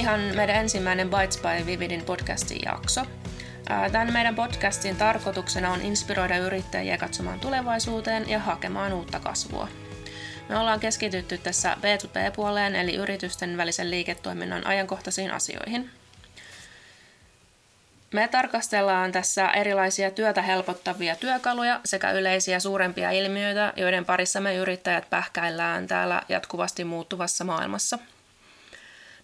Ihan meidän ensimmäinen Bites by Vividin podcastin jakso. Tämän meidän podcastin tarkoituksena on inspiroida yrittäjiä katsomaan tulevaisuuteen ja hakemaan uutta kasvua. Me ollaan keskitytty tässä B2B-puoleen eli yritysten välisen liiketoiminnan ajankohtaisiin asioihin. Me tarkastellaan tässä erilaisia työtä helpottavia työkaluja sekä yleisiä suurempia ilmiöitä, joiden parissa me yrittäjät pähkäillään täällä jatkuvasti muuttuvassa maailmassa.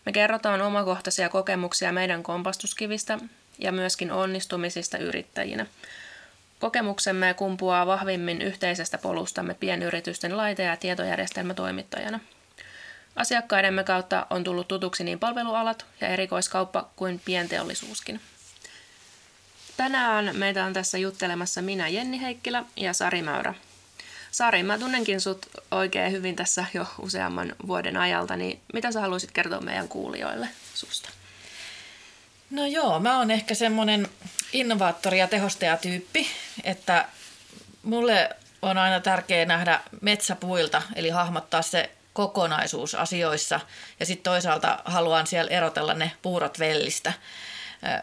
Me kerrotaan omakohtaisia kokemuksia meidän kompastuskivistä ja myöskin onnistumisista yrittäjinä. Kokemuksemme kumpuaa vahvimmin yhteisestä polustamme pienyritysten laite- ja tietojärjestelmätoimittajana. Asiakkaidemme kautta on tullut tutuksi niin palvelualat ja erikoiskauppa kuin pienteollisuuskin. Tänään meitä on tässä juttelemassa minä Jenni Heikkilä ja Sari Mäyrä. Sari, mä tunnenkin sut oikein hyvin tässä jo useamman vuoden ajalta, niin mitä sä haluaisit kertoa meidän kuulijoille susta? No joo, mä oon ehkä semmoinen innovaattori ja tehostajatyyppi, että mulle on aina tärkeää nähdä metsäpuilta, eli hahmottaa se kokonaisuus asioissa ja sitten toisaalta haluan siellä erotella ne puurot vellistä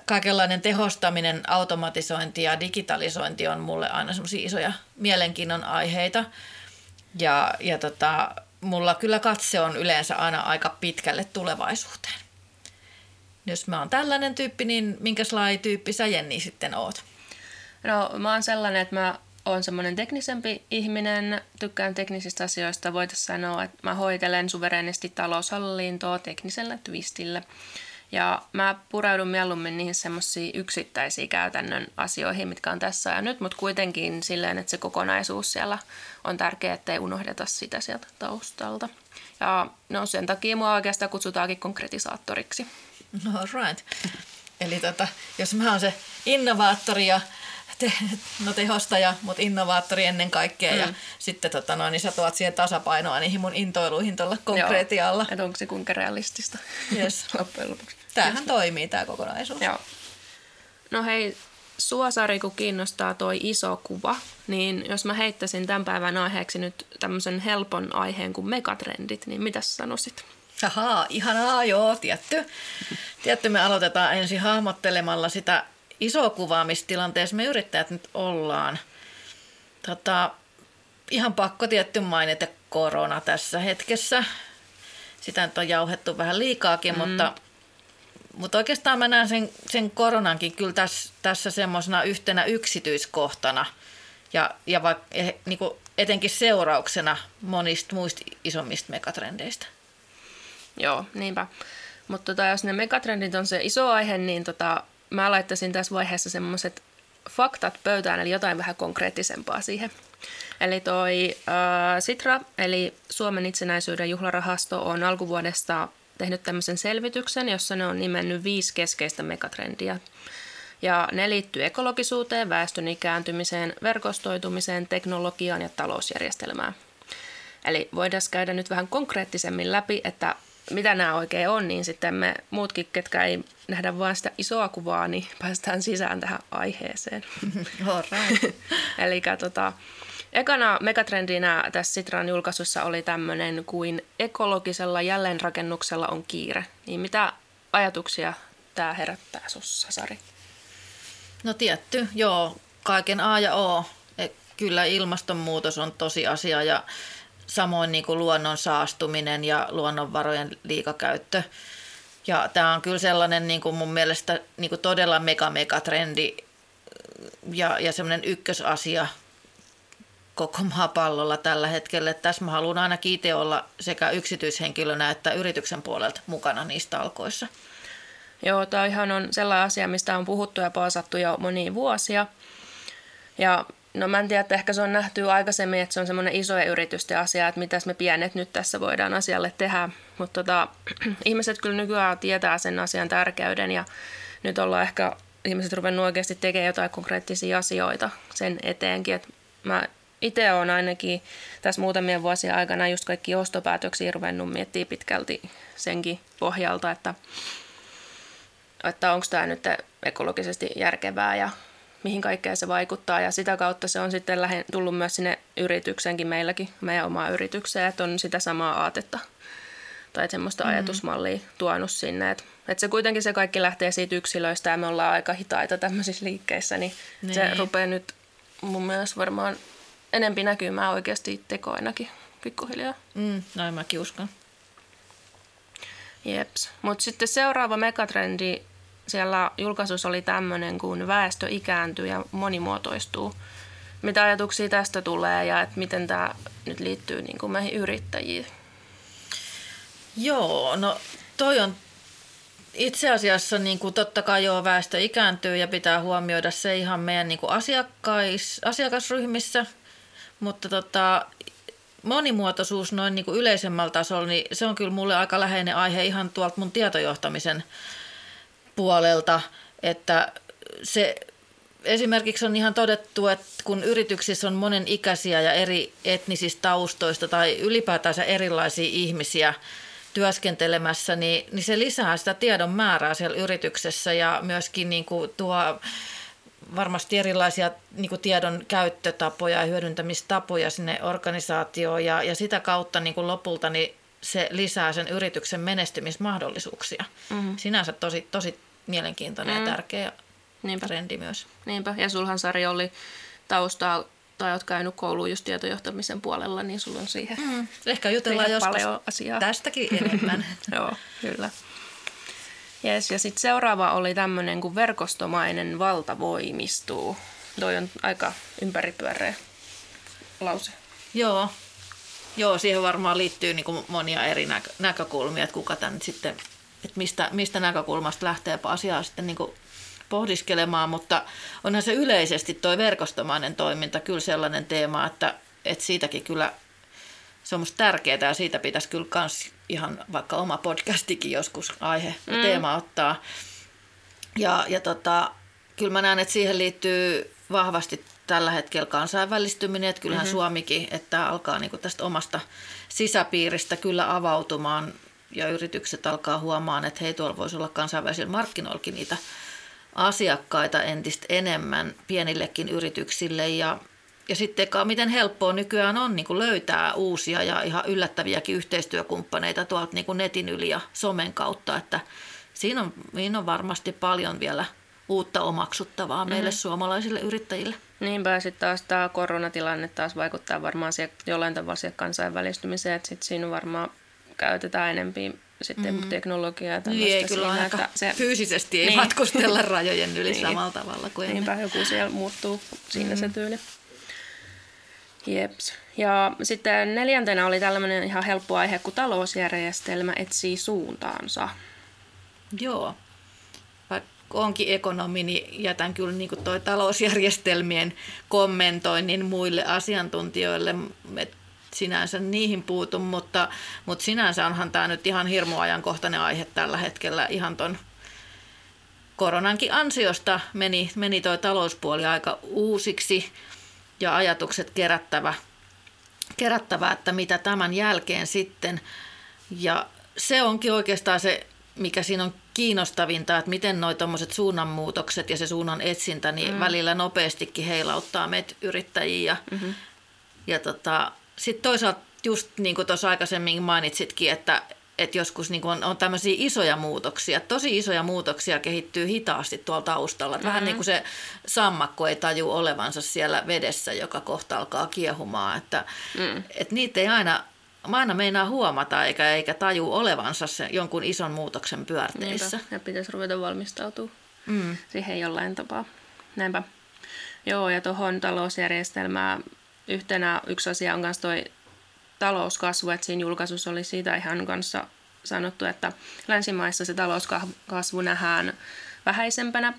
kaikenlainen tehostaminen, automatisointi ja digitalisointi on mulle aina semmoisia isoja mielenkiinnon aiheita. Ja, ja tota, mulla kyllä katse on yleensä aina aika pitkälle tulevaisuuteen. Jos mä oon tällainen tyyppi, niin minkälainen tyyppi sä Jenni sitten oot? No mä oon sellainen, että mä oon semmoinen teknisempi ihminen, tykkään teknisistä asioista. Voitaisiin sanoa, että mä hoitelen suverenisti taloushallintoa teknisellä twistillä. Ja mä pureudun mieluummin niihin semmoisiin yksittäisiin käytännön asioihin, mitkä on tässä ja nyt, mutta kuitenkin silleen, että se kokonaisuus siellä on tärkeää, ettei unohdeta sitä sieltä taustalta. Ja no sen takia mua oikeastaan kutsutaankin konkretisaattoriksi. No right. Eli tota, jos mä oon se innovaattori ja te, no tehostaja, mutta innovaattori ennen kaikkea. Mm. Ja sitten tota noin, niin sä tuot siihen tasapainoa niihin mun intoiluihin tuolla konkreetialla. Että onko se kuinka realistista yes. loppujen lopuksi. Tämähän toimii tämä kokonaisuus. Joo. No hei, Suosari, kun kiinnostaa toi iso kuva, niin jos mä heittäisin tämän päivän aiheeksi nyt tämmöisen helpon aiheen kuin megatrendit, niin mitä sanoisit? Ahaa, ihanaa, joo, tietty. Tietty me aloitetaan ensin hahmottelemalla sitä isoa kuvaa, missä tilanteessa me yrittäjät nyt ollaan. Tota, ihan pakko tietty mainita korona tässä hetkessä. Sitä nyt on jauhettu vähän liikaakin, mm. mutta mutta oikeastaan mä näen sen, sen koronankin kyllä tässä, tässä semmoisena yhtenä yksityiskohtana ja, ja vaikka eh, niin etenkin seurauksena monista muista isommista megatrendeistä. Joo, niinpä. Mutta tota, jos ne megatrendit on se iso aihe, niin tota, mä laittaisin tässä vaiheessa semmoiset faktat pöytään, eli jotain vähän konkreettisempaa siihen. Eli toi äh, Sitra, eli Suomen itsenäisyyden juhlarahasto, on alkuvuodesta tehnyt tämmöisen selvityksen, jossa ne on nimennyt viisi keskeistä megatrendiä. Ja ne liittyy ekologisuuteen, väestön ikääntymiseen, verkostoitumiseen, teknologiaan ja talousjärjestelmään. Eli voidaan käydä nyt vähän konkreettisemmin läpi, että mitä nämä oikein on, niin sitten me muutkin, ketkä ei nähdä vain sitä isoa kuvaa, niin päästään sisään tähän aiheeseen. Eli tota, Ekana megatrendinä tässä Sitran julkaisussa oli tämmöinen kuin ekologisella jälleenrakennuksella on kiire. Niin mitä ajatuksia tämä herättää sussa, Sari? No tietty, joo. Kaiken A ja O. Et kyllä ilmastonmuutos on tosiasia ja samoin niin kuin luonnon saastuminen ja luonnonvarojen liikakäyttö. Ja tämä on kyllä sellainen niin kuin mun mielestä niin kuin todella mega mega trendi ja, ja semmoinen ykkösasia koko maapallolla tällä hetkellä. Että tässä mä haluan ainakin itse olla sekä yksityishenkilönä että yrityksen puolelta mukana niistä alkoissa. Joo, tämä ihan on sellainen asia, mistä on puhuttu ja paasattu jo monia vuosia. Ja no mä en tiedä, että ehkä se on nähty aikaisemmin, että se on semmoinen isojen yritysten asia, että mitäs me pienet nyt tässä voidaan asialle tehdä. Mutta tota, ihmiset kyllä nykyään tietää sen asian tärkeyden ja nyt ollaan ehkä ihmiset ruvennut oikeasti tekemään jotain konkreettisia asioita sen eteenkin. Että mä itse olen ainakin tässä muutamien vuosien aikana just kaikki ostopäätöksiä ruvennut miettimään pitkälti senkin pohjalta, että, että onko tämä nyt ekologisesti järkevää ja mihin kaikkeen se vaikuttaa. Ja sitä kautta se on sitten lähen, tullut myös sinne yrityksenkin meilläkin, meidän omaa yritykseen, että on sitä samaa aatetta tai semmoista mm. ajatusmallia tuonut sinne. Että et se kuitenkin se kaikki lähtee siitä yksilöistä ja me ollaan aika hitaita tämmöisissä liikkeissä, niin, niin. se rupeaa nyt mun mielestä varmaan enempi näkymään oikeasti tekoinakin pikkuhiljaa. Mm, näin mäkin uskon. Jeps. Mutta sitten seuraava megatrendi siellä julkaisussa oli tämmöinen, kun väestö ikääntyy ja monimuotoistuu. Mitä ajatuksia tästä tulee ja että miten tämä nyt liittyy niin kuin meihin yrittäjiin? Joo, no toi on itse asiassa niin kuin totta kai joo, väestö ikääntyy ja pitää huomioida se ihan meidän niin kuin asiakkais, asiakasryhmissä, mutta tota, monimuotoisuus noin niin kuin yleisemmällä tasolla, niin se on kyllä mulle aika läheinen aihe ihan tuolta mun tietojohtamisen puolelta, että se esimerkiksi on ihan todettu, että kun yrityksissä on monen ikäisiä ja eri etnisistä taustoista tai ylipäätänsä erilaisia ihmisiä työskentelemässä, niin, niin se lisää sitä tiedon määrää siellä yrityksessä ja myöskin niin kuin tuo varmasti erilaisia niin kuin tiedon käyttötapoja ja hyödyntämistapoja sinne organisaatioon ja, ja sitä kautta niin kuin lopulta niin se lisää sen yrityksen menestymismahdollisuuksia. Mm-hmm. Sinänsä tosi, tosi mielenkiintoinen mm. ja tärkeä Niinpä. trendi myös. Niinpä, ja sulhan Sari oli taustaa tai olet käynyt kouluun just tietojohtamisen puolella, niin sulla on siihen mm. Ehkä jutellaan joskus paljon asiaa. tästäkin enemmän. Joo, kyllä. Yes, ja sitten seuraava oli tämmöinen kuin verkostomainen valta voimistuu. Toi on aika ympäripyöreä lause. Joo, Joo, siihen varmaan liittyy niin kuin monia eri näkö- näkökulmia, että kuka tämän sitten, että mistä, mistä näkökulmasta lähtee asiaa sitten niin kuin pohdiskelemaan, mutta onhan se yleisesti tuo verkostomainen toiminta kyllä sellainen teema, että, että siitäkin kyllä se on musta tärkeää ja siitä pitäisi kyllä kans ihan vaikka oma podcastikin joskus aihe ja mm. teema ottaa. Ja, ja tota, kyllä mä näen, että siihen liittyy vahvasti tällä hetkellä kansainvälistyminen, että kyllähän mm-hmm. Suomikin, että alkaa niin tästä omasta sisäpiiristä kyllä avautumaan ja yritykset alkaa huomaan, että hei tuolla voisi olla kansainvälisillä markkinoillakin niitä asiakkaita entistä enemmän pienillekin yrityksille ja, ja sitten miten helppoa nykyään on niin kuin löytää uusia ja ihan yllättäviäkin yhteistyökumppaneita tuolta niin kuin netin yli ja somen kautta, että siinä on, siinä on varmasti paljon vielä uutta omaksuttavaa meille mm-hmm. suomalaisille yrittäjille. Niinpä sitten taas tämä koronatilanne taas vaikuttaa varmaan siihen, jollain tavalla siihen kansainvälistymiseen, että sitten siinä varmaan käytetään enempi sitten mm. teknologiaa. Niin ei kyllä siinä, että se, fyysisesti ei niin. matkustella rajojen yli niin. samalla tavalla kuin Niinpä ennen. joku siellä muuttuu siinä mm. se tyyli. Jeps. Ja sitten neljäntenä oli tällainen ihan helppo aihe, kun talousjärjestelmä etsii suuntaansa. Joo onkin ekonomi, niin jätän kyllä niin toi talousjärjestelmien kommentoinnin muille asiantuntijoille. Et sinänsä niihin puutu, mutta, mutta sinänsä onhan tämä nyt ihan hirmu ajankohtainen aihe tällä hetkellä ihan ton koronankin ansiosta meni, meni toi talouspuoli aika uusiksi ja ajatukset kerättävä, kerättävä, että mitä tämän jälkeen sitten. Ja se onkin oikeastaan se, mikä siinä on kiinnostavinta, että miten nuo suunnanmuutokset ja se suunnan etsintä niin mm. välillä nopeastikin heilauttaa meitä yrittäjiä. Ja, mm-hmm. ja tota, sitten toisaalta just niin kuin tuossa aikaisemmin mainitsitkin, että, että joskus niin on, on tämmöisiä isoja muutoksia, tosi isoja muutoksia kehittyy hitaasti tuolla taustalla. Mm-hmm. Vähän niin kuin se sammakko ei taju olevansa siellä vedessä, joka kohta alkaa kiehumaan, että, mm. että niitä ei aina mä aina meinaa huomata eikä, eikä taju olevansa se jonkun ison muutoksen pyörteissä. Niinpä. Ja pitäisi ruveta valmistautua mm. siihen jollain tapaa. Näinpä. Joo, ja tuohon talousjärjestelmään yhtenä yksi asia on myös toi talouskasvu, että siinä julkaisussa oli siitä ihan kanssa sanottu, että länsimaissa se talouskasvu nähdään vähäisempänä,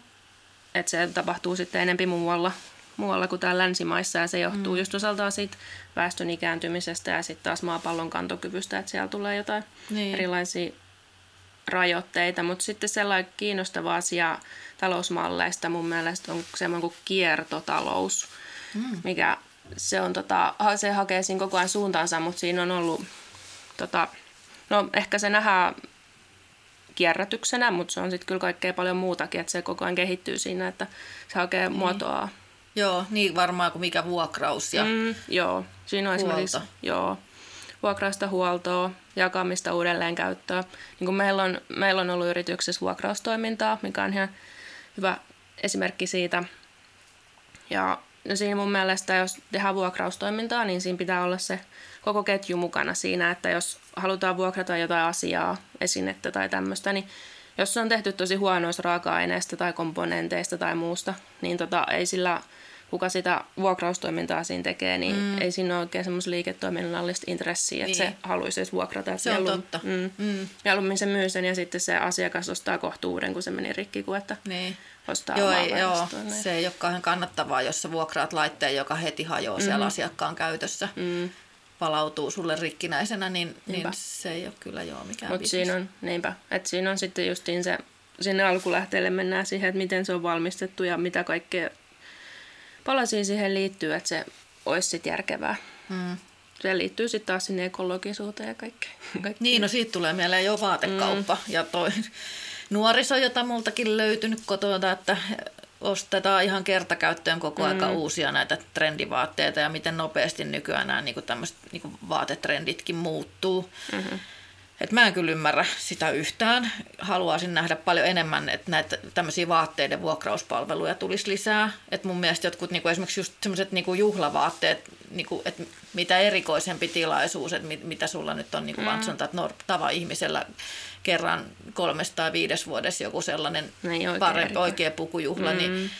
että se tapahtuu sitten enempi muualla muualla kuin täällä länsimaissa ja se johtuu mm. just osaltaan siitä väestön ikääntymisestä ja sitten taas maapallon kantokyvystä, että siellä tulee jotain niin. erilaisia rajoitteita, mutta sitten sellainen kiinnostava asia talousmalleista mun mielestä on semmoinen kuin kiertotalous, mm. mikä se on tota, se hakee siinä koko ajan suuntaansa, mutta siinä on ollut tota, no ehkä se nähdään kierrätyksenä, mutta se on sitten kyllä kaikkea paljon muutakin, että se koko ajan kehittyy siinä, että se hakee niin. muotoa Joo, niin varmaan kuin mikä vuokraus ja mm, Joo, siinä on huolto. esimerkiksi joo, vuokrausta huoltoa jakamista uudelleen käyttöä. Niin kuin meillä, on, meillä on ollut yrityksessä vuokraustoimintaa, mikä on ihan hyvä esimerkki siitä. Ja no siinä mun mielestä, jos tehdään vuokraustoimintaa, niin siinä pitää olla se koko ketju mukana siinä, että jos halutaan vuokrata jotain asiaa, esinettä tai tämmöistä, niin jos se on tehty tosi huonoista raaka-aineista tai komponenteista tai muusta, niin tota, ei sillä kuka sitä vuokraustoimintaa siinä tekee, niin mm. ei siinä ole oikein semmoista liiketoiminnallista intressiä, että niin. se haluaisi edes vuokrata. Se on totta. Mm. Mm. Mieluummin se myy sen ja sitten se asiakas ostaa kohtuuden, kun se meni rikki, kuin että niin. ostaa joo, ei, joo. se ei ole kauhean kannattavaa, jos sä vuokraat laitteen, joka heti hajoaa mm. siellä asiakkaan käytössä. Mm palautuu sulle rikkinäisenä, niin, niin se ei ole kyllä joo mikään Mutta siinä on, niinpä, että siinä on sitten justiin se, sinne alkulähteelle mennään siihen, että miten se on valmistettu ja mitä kaikkea palasia siihen liittyy, että se olisi sitten järkevää. Mm. Se liittyy sitten taas sinne ekologisuuteen ja kaikkeen. Niin, no siitä tulee mieleen jo vaatekauppa mm. ja toi nuoriso, jota multakin löytynyt kotona, että ostetaan ihan kertakäyttöön koko mm. aika uusia näitä trendivaatteita ja miten nopeasti nykyään nämä niin tämmöiset niin vaatetrenditkin muuttuu. Mm-hmm. Et mä en kyllä ymmärrä sitä yhtään. Haluaisin nähdä paljon enemmän, että näitä tämmöisiä vaatteiden vuokrauspalveluja tulisi lisää. Et mun mielestä jotkut niinku esimerkiksi just semmoiset niinku juhlavaatteet, niinku, että mitä erikoisempi tilaisuus, että mit, mitä sulla nyt on, niinku mm. vaan sanotaan, että no, tava ihmisellä kerran kolmesta tai viides vuodessa joku sellainen niin, parempi, oikea pukujuhla, niin mm. niin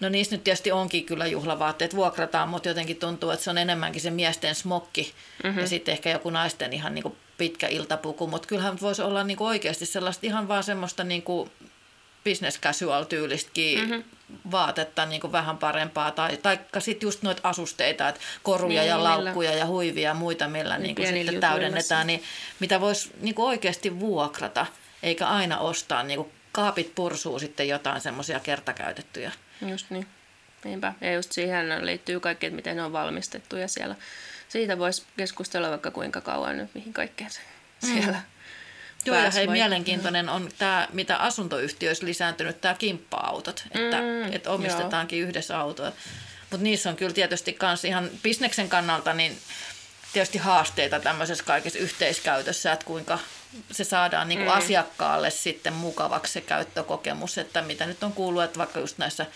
No niissä nyt tietysti onkin kyllä juhlavaatteet, vuokrataan, mutta jotenkin tuntuu, että se on enemmänkin se miesten smokki mm-hmm. ja sitten ehkä joku naisten ihan niin kuin pitkä iltapuku, mutta kyllähän voisi olla niin kuin oikeasti sellaista ihan vaan semmoista niin kuin business casual tyylistäkin mm-hmm. vaatetta niin kuin vähän parempaa, tai taikka sitten just noita asusteita, että koruja niin, ja laukkuja millä. ja huivia ja muita, millä niin kuin sitten täydennetään, niin mitä voisi niin kuin oikeasti vuokrata, eikä aina ostaa, niin kuin kaapit pursuu sitten jotain semmoisia kertakäytettyjä. Just niin. Niinpä. Ja just siihen liittyy kaikki, että miten ne on valmistettu ja siellä. Siitä voisi keskustella vaikka kuinka kauan nyt, mihin kaikkeen se mm. siellä Joo, ja hei, mielenkiintoinen on tämä, mitä asuntoyhtiöissä lisääntynyt, tämä kimppa-autot, että, mm, että omistetaankin joo. yhdessä autoa. Mutta niissä on kyllä tietysti myös ihan bisneksen kannalta niin tietysti haasteita tämmöisessä kaikessa yhteiskäytössä, että kuinka se saadaan niin kuin mm. asiakkaalle sitten mukavaksi se käyttökokemus, että mitä nyt on kuullut, että vaikka just näissä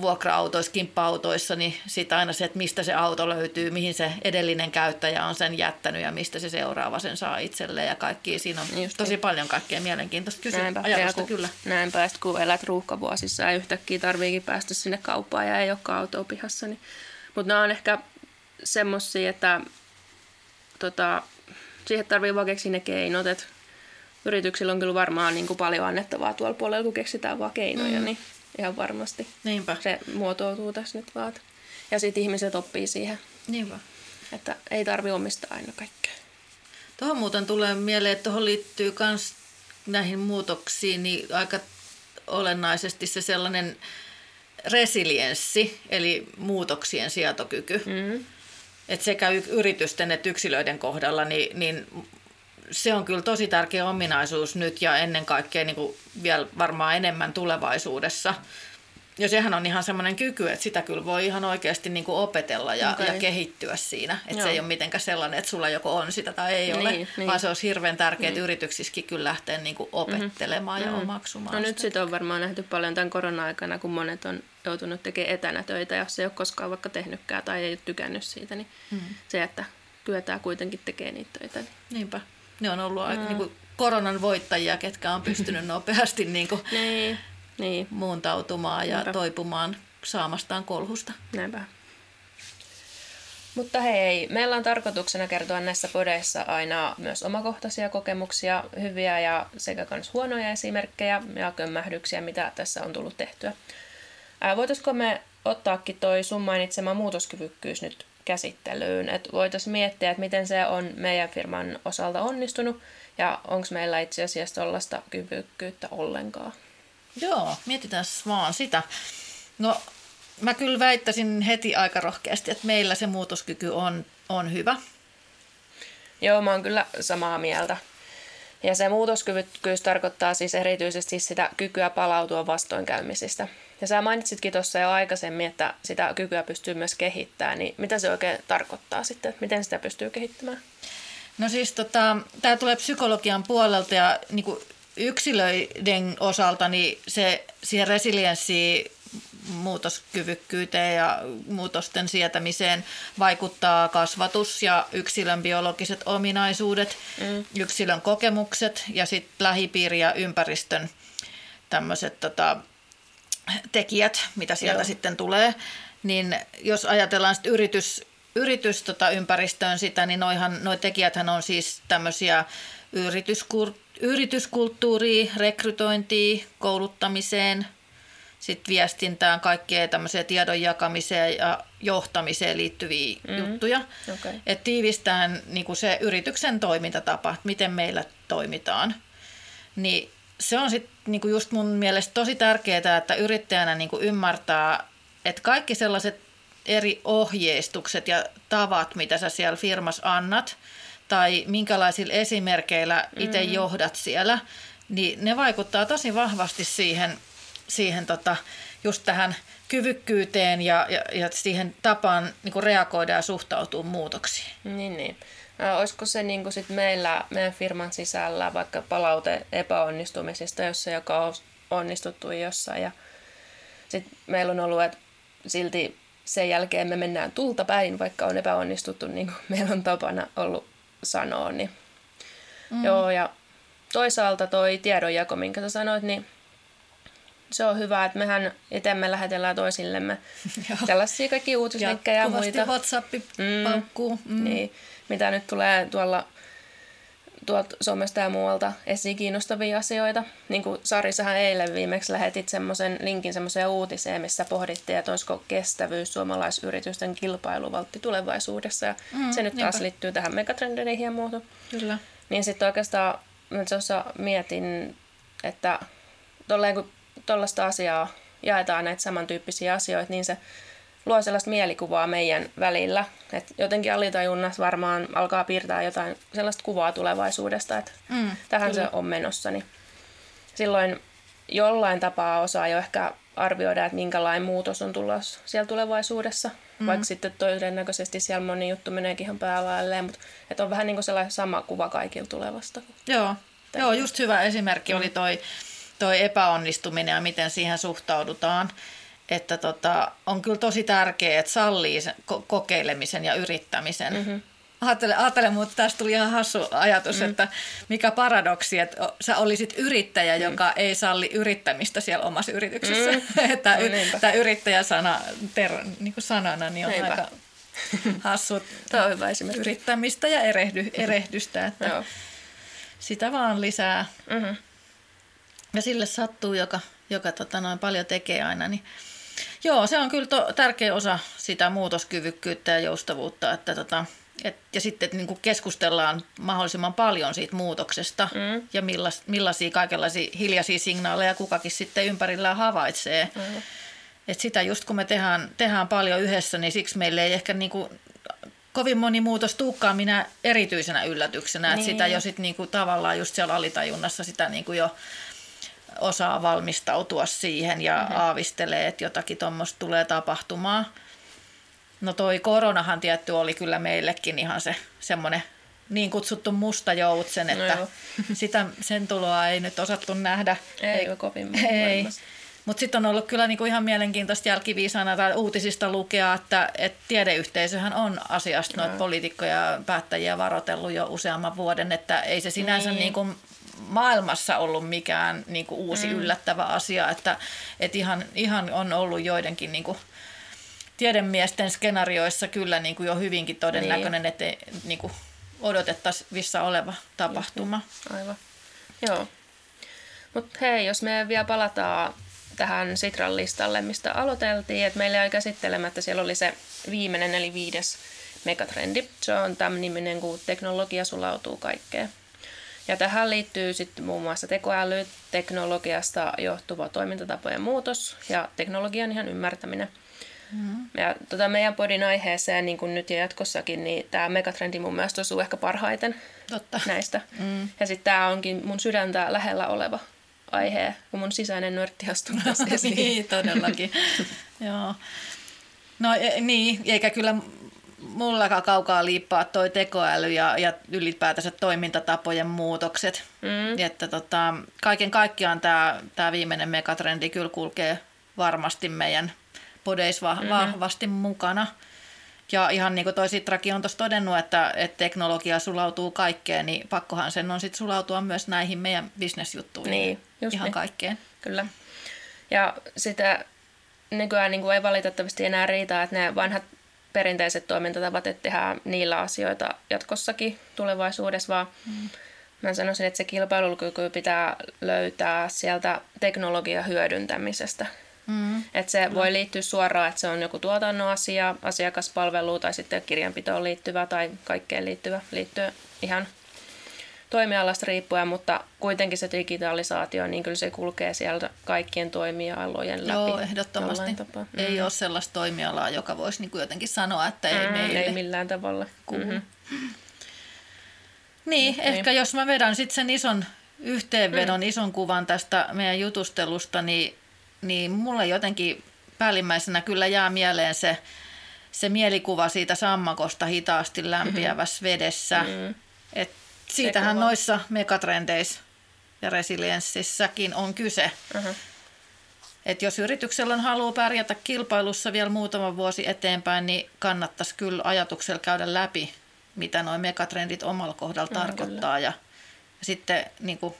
vuokra-autoissa, kimppa-autoissa, niin sitten aina se, että mistä se auto löytyy, mihin se edellinen käyttäjä on sen jättänyt ja mistä se seuraava sen saa itselleen ja kaikki. Siinä on Just tosi niin. paljon kaikkea mielenkiintoista kysyä, näinpä, ajatusta kun, kyllä. Näinpä, että kun elät ruuhkavuosissa ja yhtäkkiä tarviikin päästä sinne kauppaan ja ei olekaan autoa pihassa. Niin. Mutta nämä on ehkä semmoisia, että tota, siihen tarvii vaan keksiä ne keinot, että yrityksillä on kyllä varmaan niin kuin paljon annettavaa tuolla puolella, kun keksitään vaan keinoja, mm. niin ihan varmasti Niinpä. se muotoutuu tässä nyt vaan. Ja sitten ihmiset oppii siihen, Niinpä. että ei tarvi omistaa aina kaikkea. Tuohon muuten tulee mieleen, että tuohon liittyy myös näihin muutoksiin niin aika olennaisesti se sellainen resilienssi, eli muutoksien sietokyky. Mm-hmm että sekä yritysten että yksilöiden kohdalla, niin, niin se on kyllä tosi tärkeä ominaisuus nyt ja ennen kaikkea niin kuin vielä varmaan enemmän tulevaisuudessa. Ja sehän on ihan semmoinen kyky, että sitä kyllä voi ihan oikeasti niin kuin opetella ja, okay. ja kehittyä siinä. Että se ei ole mitenkään sellainen, että sulla joko on sitä tai ei niin, ole, niin. vaan se olisi hirveän tärkeää, että niin. yrityksissäkin kyllä lähteä niin kuin opettelemaan mm-hmm. ja mm-hmm. omaksumaan No sitä. nyt sitä on varmaan nähty paljon tämän korona-aikana, kun monet on joutunut tekemään etänä töitä, jos ei ole koskaan vaikka tehnytkään tai ei ole tykännyt siitä, niin mm-hmm. se, että kyetään kuitenkin tekemään niitä töitä. Niin. Niinpä. Ne on ollut aika mm. niin kuin koronan voittajia, ketkä on pystynyt nopeasti niin kuin niin niin. muuntautumaan ja Näinpä. toipumaan saamastaan kolhusta. Näinpä. Mutta hei, meillä on tarkoituksena kertoa näissä podeissa aina myös omakohtaisia kokemuksia, hyviä ja sekä myös huonoja esimerkkejä ja kömmähdyksiä, mitä tässä on tullut tehtyä. Voitaisiko me ottaakin toi sun mainitsema muutoskyvykkyys nyt käsittelyyn, että voitaisiin miettiä, että miten se on meidän firman osalta onnistunut ja onko meillä itse asiassa tällaista kyvykkyyttä ollenkaan. Joo, mietitään vaan sitä. No, mä kyllä väittäisin heti aika rohkeasti, että meillä se muutoskyky on, on hyvä. Joo, mä oon kyllä samaa mieltä. Ja se muutoskyvykkyys tarkoittaa siis erityisesti sitä kykyä palautua vastoinkäymisistä. Ja sä mainitsitkin tuossa jo aikaisemmin, että sitä kykyä pystyy myös kehittämään, niin mitä se oikein tarkoittaa sitten, että miten sitä pystyy kehittämään? No siis tota, tämä tulee psykologian puolelta ja niin kuin yksilöiden osalta niin se siihen resilienssiin muutoskyvykkyyteen ja muutosten sietämiseen vaikuttaa kasvatus ja yksilön biologiset ominaisuudet, mm. yksilön kokemukset ja sitten lähipiiri ja ympäristön tämmöiset tota, tekijät, mitä sieltä Joo. sitten tulee. Niin jos ajatellaan sit yritys, yritys tota, ympäristöön sitä, niin noihan, noi tekijäthän on siis tämmöisiä yrityskur, yrityskulttuuria, rekrytointia, kouluttamiseen, sitten viestintään, kaikkea tämmöiseen tiedon jakamiseen ja johtamiseen liittyviä mm. juttuja. Okay. Et tiivistään niin se yrityksen toimintatapa, miten meillä toimitaan. Niin se on sitten niin just mun mielestä tosi tärkeää, että yrittäjänä niin ymmärtää, että kaikki sellaiset eri ohjeistukset ja tavat, mitä sä siellä firmassa annat, tai minkälaisilla esimerkkeillä itse mm. johdat siellä, niin ne vaikuttaa tosi vahvasti siihen, siihen tota, just tähän kyvykkyyteen ja, ja, ja siihen tapaan niin reagoida ja suhtautua muutoksiin. Niin, niin. Olisiko se niin kuin sit meillä, meidän firman sisällä vaikka palaute epäonnistumisista, jossa joka on onnistuttu jossain ja sitten meillä on ollut, että silti sen jälkeen me mennään tulta päin, vaikka on epäonnistuttu, niin kuin meillä on tapana ollut sanoa. Niin. Mm. Joo, ja toisaalta toi tiedonjako, minkä sä sanoit, niin se on hyvä, että mehän itse me lähetellään toisillemme tällaisia kaikki uutislinkkejä ja, ja muita. WhatsApp mm, paukkuu. Mm. Niin, mitä nyt tulee tuolla tuolta somesta ja muualta esiin kiinnostavia asioita. Niin kuin Sarissahan eilen viimeksi lähetit semmoisen linkin semmoiseen uutiseen, missä pohdittiin, että olisiko kestävyys suomalaisyritysten kilpailuvaltti tulevaisuudessa. Ja mm, se nyt taas niinpä. liittyy tähän megatrendeihin ja muuta. Kyllä. Niin sitten oikeastaan tuossa mietin, että tolleen kun tuollaista asiaa jaetaan näitä samantyyppisiä asioita, niin se luo sellaista mielikuvaa meidän välillä. Et jotenkin alitajunnassa varmaan alkaa piirtää jotain sellaista kuvaa tulevaisuudesta, että mm, tähän kyllä. se on menossa. Niin silloin jollain tapaa osaa jo ehkä arvioida, että minkälainen muutos on tulossa siellä tulevaisuudessa. Mm. Vaikka sitten todennäköisesti siellä moni juttu meneekin ihan päälailleen, mutta että on vähän niin kuin sellainen sama kuva kaikilla tulevasta. Joo, Joo just hyvä esimerkki mm. oli toi, toi epäonnistuminen ja miten siihen suhtaudutaan että tota, on kyllä tosi tärkeää, että sallii sen ko- kokeilemisen ja yrittämisen. Mm-hmm. Ajattele, ajattele, mutta tästä tuli ihan hassu ajatus, mm. että mikä paradoksi, että sä olisit yrittäjä, mm. joka ei salli yrittämistä siellä omassa yrityksessä. Mm. että no, tämä yrittäjäsana ter, niin kuin sanana niin on Niinpä. aika hassu Tämä on hyvä esimerkki. yrittämistä ja erehdy, erehdystä. Että sitä vaan lisää. Mm-hmm. Ja sille sattuu, joka, joka tota, noin paljon tekee aina, niin Joo, se on kyllä to, tärkeä osa sitä muutoskyvykkyyttä ja joustavuutta, että tota, et, ja sitten että niin keskustellaan mahdollisimman paljon siitä muutoksesta mm. ja millas, millaisia kaikenlaisia hiljaisia signaaleja kukakin sitten ympärillään havaitsee. Mm. Et sitä just kun me tehdään, tehdään paljon yhdessä, niin siksi meille ei ehkä niin kuin kovin moni muutos tuukkaan minä erityisenä yllätyksenä. Niin. Että sitä jo sit niin kuin tavallaan just siellä alitajunnassa sitä niin kuin jo osaa valmistautua siihen ja mm-hmm. aavistelee, että jotakin tuommoista tulee tapahtumaan. No toi koronahan tietty oli kyllä meillekin ihan se semmoinen niin kutsuttu musta joutsen, no että no sitä, sen tuloa ei nyt osattu nähdä. Ei, kovin Ei. Mutta sitten on ollut kyllä niinku ihan mielenkiintoista jälkiviisana tai uutisista lukea, että et tiedeyhteisöhän on asiasta noita no. poliitikkoja ja päättäjiä varoitellut jo useamman vuoden, että ei se sinänsä niin. niinku maailmassa ollut mikään niin kuin uusi mm. yllättävä asia, että, että ihan, ihan on ollut joidenkin niin kuin, tiedemiesten skenaarioissa kyllä niin kuin jo hyvinkin todennäköinen, niin. että niin kuin odotettavissa oleva tapahtuma. Aivan. Joo. Mutta hei, jos me vielä palataan tähän Sitran listalle, mistä aloiteltiin, että meillä ei käsittelemättä, siellä oli se viimeinen eli viides megatrendi. Se on tämän niminen, kun teknologia sulautuu kaikkeen. Ja tähän liittyy sitten muun muassa tekoäly, teknologiasta johtuva toimintatapojen muutos ja teknologian ihan ymmärtäminen. Mm-hmm. Ja tota meidän podin aiheeseen, niin kuin nyt ja jatkossakin, niin tämä megatrendi mun mielestä osuu ehkä parhaiten Totta. näistä. Mm. Ja sitten tämä onkin mun sydäntä lähellä oleva aihe, kun mun sisäinen nörtti astuu esiin. niin, todellakin. Joo. No e, niin, eikä kyllä mulla kaukaa liippaa toi tekoäly ja, ja ylipäätänsä toimintatapojen muutokset. Mm. Että tota, kaiken kaikkiaan tämä tää viimeinen megatrendi kyllä kulkee varmasti meidän podeissa mm-hmm. vahvasti mukana. Ja ihan niin kuin toi Sitrakin on tuossa todennut, että, että teknologia sulautuu kaikkeen, niin pakkohan sen on sitten sulautua myös näihin meidän bisnesjuttuihin. Niin, just ihan niin. kaikkeen. Kyllä. Ja sitä nykyään niin kuin ei valitettavasti enää riitä, että ne vanhat perinteiset toimintatavat, että tehdään niillä asioita jatkossakin tulevaisuudessa, vaan mm. mä sanoisin, että se kilpailukyky pitää löytää sieltä teknologian hyödyntämisestä. Mm. Että se mm. voi liittyä suoraan, että se on joku tuotannon asia, asiakaspalvelu tai sitten kirjanpitoon liittyvä tai kaikkeen liittyvä, liittyy ihan toimialasta riippuen, mutta kuitenkin se digitalisaatio, niin kyllä se kulkee sieltä kaikkien toimialojen läpi. Joo, ehdottomasti. Mm. Ei ole sellaista toimialaa, joka voisi niin kuin jotenkin sanoa, että ei mm, meille. Ei millään tavalla. Mm-hmm. Niin, niin, ehkä jos mä vedän sitten sen ison yhteenvedon, mm. ison kuvan tästä meidän jutustelusta, niin, niin mulle jotenkin päällimmäisenä kyllä jää mieleen se, se mielikuva siitä sammakosta hitaasti lämpiävässä mm-hmm. vedessä. Mm. Että Siitähän noissa megatrendeissä ja resilienssissäkin on kyse. Uh-huh. Et jos yrityksellä on halua pärjätä kilpailussa vielä muutama vuosi eteenpäin, niin kannattaisi kyllä ajatuksella käydä läpi, mitä nuo megatrendit omalla kohdalla no, tarkoittaa. Ja, ja sitten niin kuin,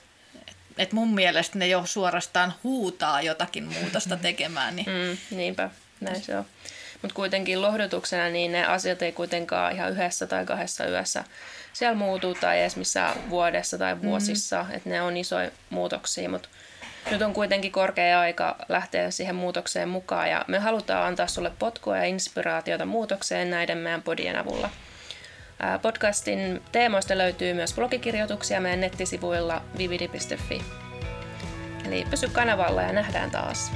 et mun mielestä ne jo suorastaan huutaa jotakin muutosta tekemään. Niin... Mm, niinpä, näin se on. Mutta kuitenkin lohdutuksena niin ne asiat ei kuitenkaan ihan yhdessä tai kahdessa yössä siellä muutu tai edes missään vuodessa tai vuosissa, mm-hmm. että ne on isoja muutoksia, mutta nyt on kuitenkin korkea aika lähteä siihen muutokseen mukaan ja me halutaan antaa sulle potkua ja inspiraatiota muutokseen näiden meidän podien avulla. Podcastin teemoista löytyy myös blogikirjoituksia meidän nettisivuilla vividi.fi. Eli pysy kanavalla ja nähdään taas.